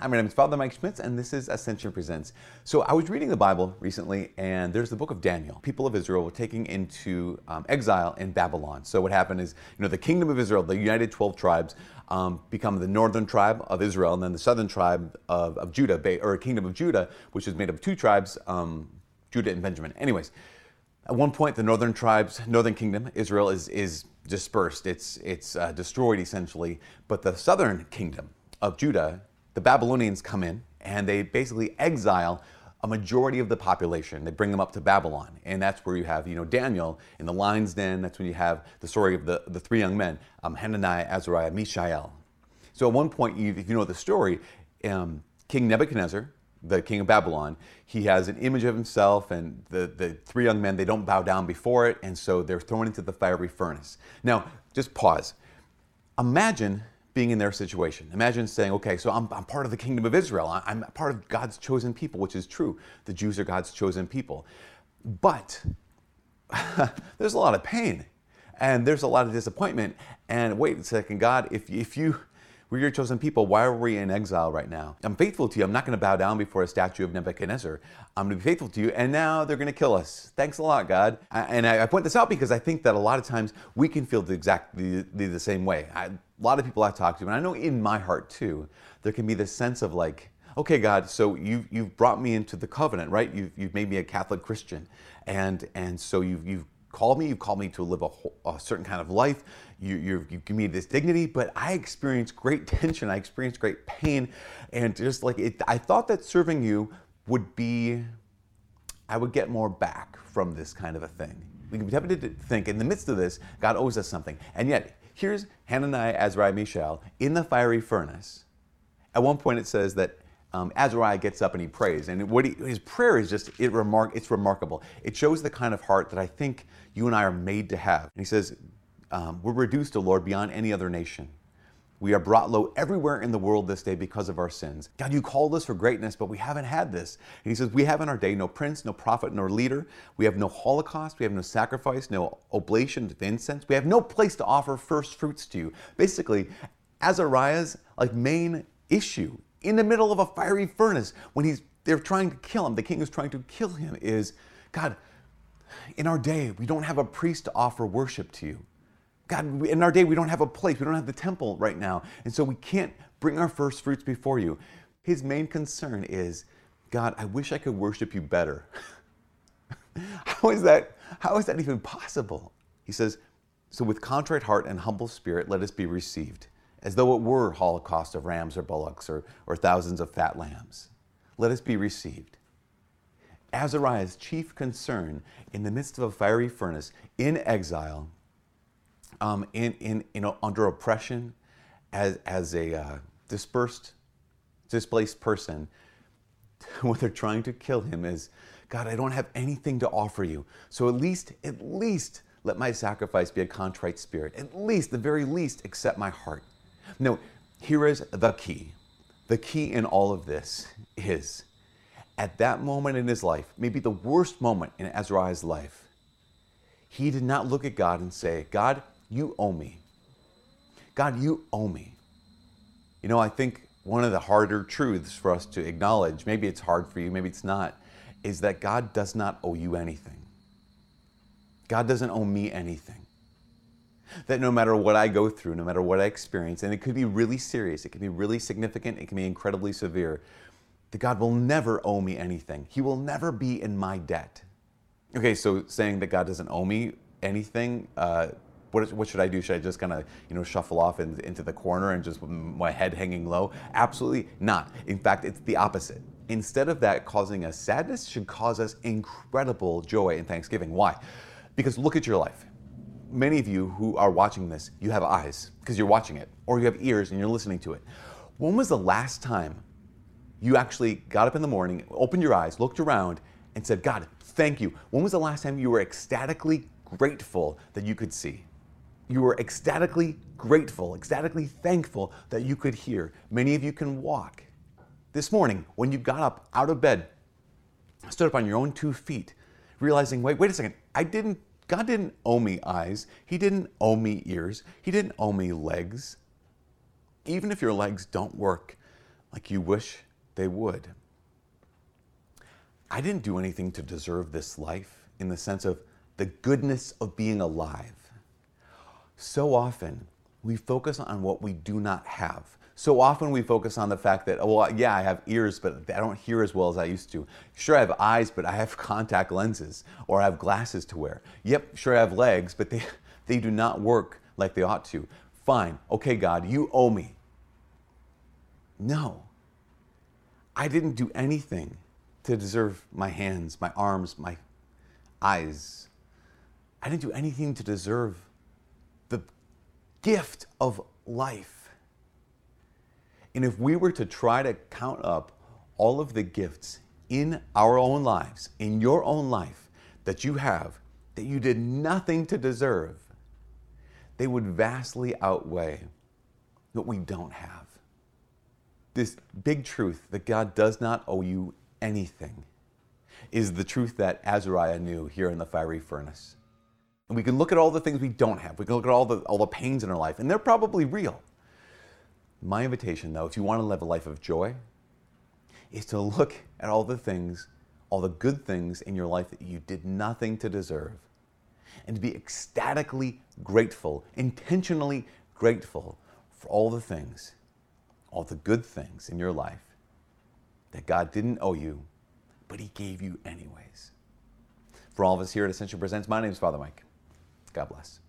Hi, my name is Father Mike Schmitz, and this is Ascension Presents. So, I was reading the Bible recently, and there's the book of Daniel. People of Israel were taken into um, exile in Babylon. So, what happened is, you know, the kingdom of Israel, the united 12 tribes, um, become the northern tribe of Israel, and then the southern tribe of, of Judah, or kingdom of Judah, which is made up of two tribes, um, Judah and Benjamin. Anyways, at one point, the northern tribes, northern kingdom, Israel, is, is dispersed. It's, it's uh, destroyed essentially. But the southern kingdom of Judah the Babylonians come in and they basically exile a majority of the population. They bring them up to Babylon, and that's where you have, you know, Daniel in the lion's den. That's when you have the story of the, the three young men, um, Hananiah, Azariah, Mishael. So at one point, if you know the story, um, King Nebuchadnezzar, the king of Babylon, he has an image of himself, and the, the three young men, they don't bow down before it, and so they're thrown into the fiery furnace. Now, just pause. Imagine being in their situation. Imagine saying, okay, so I'm, I'm part of the kingdom of Israel. I'm part of God's chosen people, which is true. The Jews are God's chosen people. But there's a lot of pain and there's a lot of disappointment. And wait a second, God, if, if you we're your chosen people. Why are we in exile right now? I'm faithful to you. I'm not going to bow down before a statue of Nebuchadnezzar. I'm going to be faithful to you. And now they're going to kill us. Thanks a lot, God. And I point this out because I think that a lot of times we can feel the exactly the, the same way. I, a lot of people I've talked to, and I know in my heart too, there can be this sense of like, okay, God, so you've, you've brought me into the covenant, right? You've, you've made me a Catholic Christian. And, and so you've, you've called me, you've called me to live a, a certain kind of life. You, you give me this dignity, but I experienced great tension. I experienced great pain. And just like it, I thought that serving you would be, I would get more back from this kind of a thing. We can be tempted to think in the midst of this, God owes us something. And yet, here's Hananiah, Azariah, Mishael in the fiery furnace. At one point, it says that um, Azariah gets up and he prays, and what he, his prayer is just it remark, it's remarkable. It shows the kind of heart that I think you and I are made to have. And he says, um, "We're reduced, O Lord, beyond any other nation. We are brought low everywhere in the world this day because of our sins. God, you called us for greatness, but we haven't had this." And he says, "We have in our day no prince, no prophet, nor leader. We have no holocaust. We have no sacrifice, no oblation of incense. We have no place to offer first fruits to you." Basically, Azariah's like main issue in the middle of a fiery furnace when he's they're trying to kill him. The king is trying to kill him. Is God, in our day, we don't have a priest to offer worship to you. God, in our day, we don't have a place. We don't have the temple right now. And so we can't bring our first fruits before you. His main concern is, God, I wish I could worship you better. how is that? How is that even possible? He says, So with contrite heart and humble spirit, let us be received as though it were holocaust of rams or bullocks or, or thousands of fat lambs. Let us be received. Azariah's chief concern in the midst of a fiery furnace, in exile, um, in, in, you know, under oppression, as, as a uh, dispersed, displaced person, what they're trying to kill him, is God, I don't have anything to offer you. So at least, at least, let my sacrifice be a contrite spirit. At least, the very least, accept my heart. No, here is the key. The key in all of this is at that moment in his life, maybe the worst moment in Azariah's life, he did not look at God and say, God, you owe me. God, you owe me. You know, I think one of the harder truths for us to acknowledge, maybe it's hard for you, maybe it's not, is that God does not owe you anything. God doesn't owe me anything. That no matter what I go through, no matter what I experience, and it could be really serious, it can be really significant, it can be incredibly severe, that God will never owe me anything. He will never be in my debt. Okay, so saying that God doesn't owe me anything, uh, what, what should I do? Should I just kind of you know shuffle off in, into the corner and just my head hanging low? Absolutely not. In fact, it's the opposite. Instead of that causing us sadness, should cause us incredible joy and thanksgiving. Why? Because look at your life many of you who are watching this, you have eyes because you're watching it, or you have ears and you're listening to it. When was the last time you actually got up in the morning, opened your eyes, looked around, and said, God, thank you? When was the last time you were ecstatically grateful that you could see? You were ecstatically grateful, ecstatically thankful that you could hear. Many of you can walk. This morning, when you got up out of bed, stood up on your own two feet, realizing, wait, wait a second, I didn't God didn't owe me eyes. He didn't owe me ears. He didn't owe me legs. Even if your legs don't work like you wish they would. I didn't do anything to deserve this life in the sense of the goodness of being alive. So often, we focus on what we do not have. So often we focus on the fact that, oh, well, yeah, I have ears, but I don't hear as well as I used to. Sure, I have eyes, but I have contact lenses, or I have glasses to wear. Yep, sure, I have legs, but they, they do not work like they ought to. Fine, okay, God, you owe me. No, I didn't do anything to deserve my hands, my arms, my eyes. I didn't do anything to deserve gift of life. And if we were to try to count up all of the gifts in our own lives, in your own life, that you have, that you did nothing to deserve, they would vastly outweigh what we don't have. This big truth that God does not owe you anything is the truth that Azariah knew here in the fiery furnace. And we can look at all the things we don't have. We can look at all the, all the pains in our life, and they're probably real. My invitation, though, if you want to live a life of joy, is to look at all the things, all the good things in your life that you did nothing to deserve, and to be ecstatically grateful, intentionally grateful for all the things, all the good things in your life that God didn't owe you, but He gave you anyways. For all of us here at Ascension Presents, my name is Father Mike. God bless.